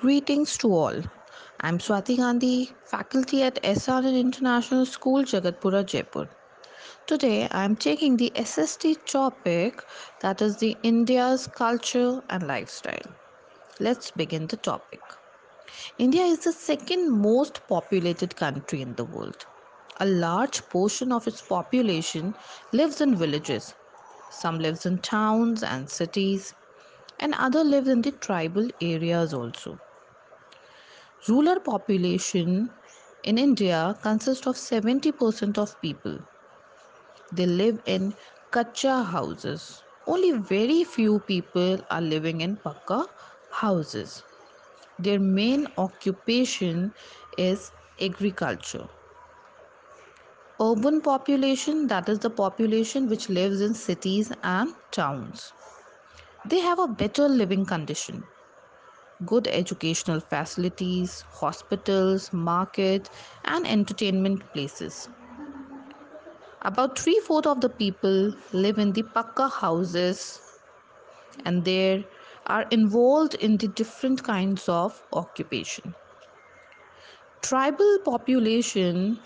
Greetings to all. I'm Swati Gandhi, faculty at SRN International School, Jagatpura, Jaipur. Today I'm taking the SST topic that is the India's culture and lifestyle. Let's begin the topic. India is the second most populated country in the world. A large portion of its population lives in villages. Some lives in towns and cities and other live in the tribal areas also. Rural population in India consists of 70% of people. They live in kacha houses. Only very few people are living in pakka houses. Their main occupation is agriculture. Urban population that is the population which lives in cities and towns. They have a better living condition good educational facilities, hospitals, market, and entertainment places. About three fourths of the people live in the pakka houses and they are involved in the different kinds of occupation. Tribal population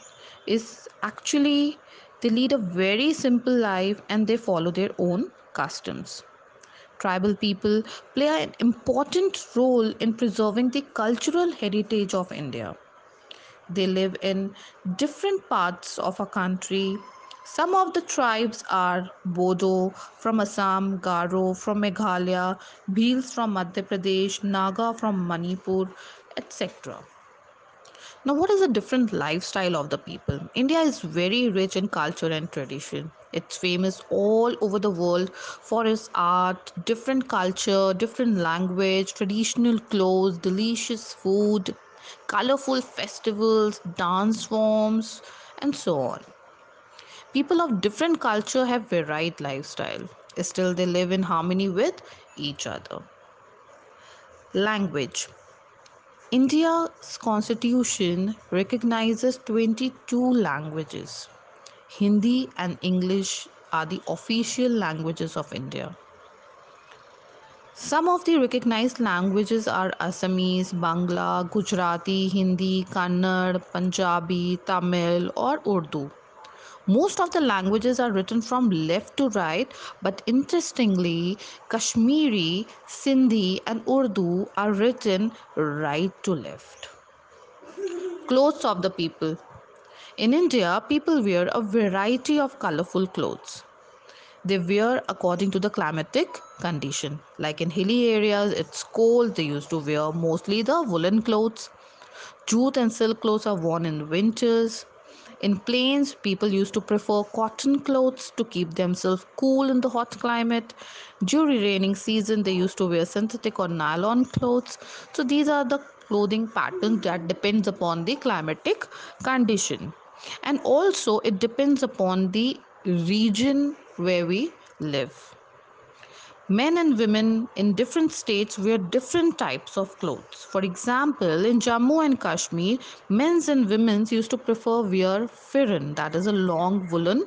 is actually they lead a very simple life and they follow their own customs tribal people play an important role in preserving the cultural heritage of India. They live in different parts of our country. Some of the tribes are Bodo from Assam, Garo from Meghalaya, Bhils from Madhya Pradesh, Naga from Manipur, etc. Now, what is the different lifestyle of the people? India is very rich in culture and tradition. It's famous all over the world for its art, different culture, different language, traditional clothes, delicious food, colorful festivals, dance forms, and so on. People of different culture have varied lifestyle. Still, they live in harmony with each other. Language India's constitution recognizes 22 languages. Hindi and English are the official languages of India. Some of the recognized languages are Assamese, Bangla, Gujarati, Hindi, Kannada, Punjabi, Tamil, or Urdu. Most of the languages are written from left to right, but interestingly, Kashmiri, Sindhi, and Urdu are written right to left. Clothes of the people. In India, people wear a variety of colorful clothes. They wear according to the climatic condition. Like in hilly areas, it's cold, they used to wear mostly the woolen clothes. Jute and silk clothes are worn in winters. In plains, people used to prefer cotton clothes to keep themselves cool in the hot climate. During raining season, they used to wear synthetic or nylon clothes. So these are the clothing patterns that depends upon the climatic condition. And also it depends upon the region where we live. Men and women in different states wear different types of clothes. For example, in Jammu and Kashmir, men's and women's used to prefer wear firan, that is a long woolen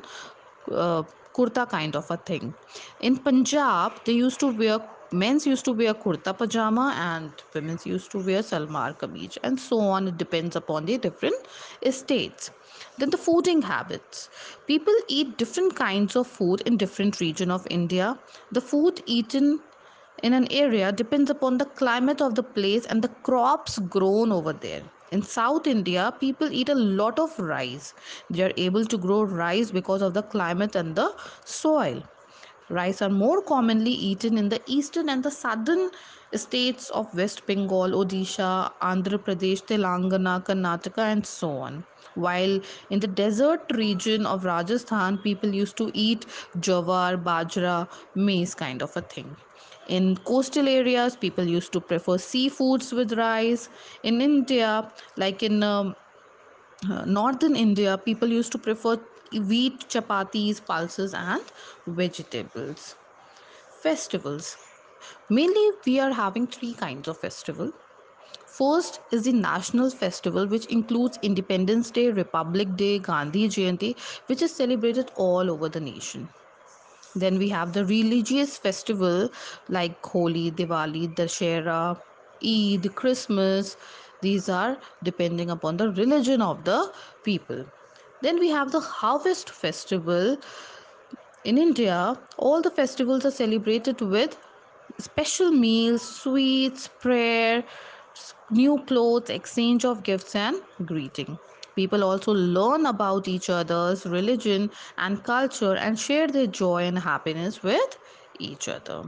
uh, kurta kind of a thing. In Punjab, they used to wear men's used to wear kurta pajama and women's used to wear salwar kameez and so on. It depends upon the different states. Then the fooding habits. People eat different kinds of food in different region of India. The food eaten in an area depends upon the climate of the place and the crops grown over there. In South India, people eat a lot of rice. They are able to grow rice because of the climate and the soil. Rice are more commonly eaten in the eastern and the southern states of West Bengal, Odisha, Andhra Pradesh, Telangana, Karnataka, and so on. While in the desert region of Rajasthan, people used to eat jawar, bajra, maize kind of a thing. In coastal areas, people used to prefer seafoods with rice. In India, like in um, uh, northern India, people used to prefer wheat, chapatis, pulses, and vegetables. Festivals. Mainly, we are having three kinds of festival. First is the national festival, which includes Independence Day, Republic Day, Gandhi Jayanti, which is celebrated all over the nation. Then we have the religious festival like Holi, Diwali, Dashera, Eid, Christmas. These are depending upon the religion of the people. Then we have the harvest festival. In India, all the festivals are celebrated with special meals, sweets, prayer, new clothes, exchange of gifts, and greeting. People also learn about each other's religion and culture and share their joy and happiness with each other.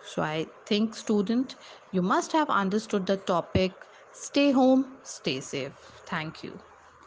So I think, student, you must have understood the topic. Stay home, stay safe. Thank you.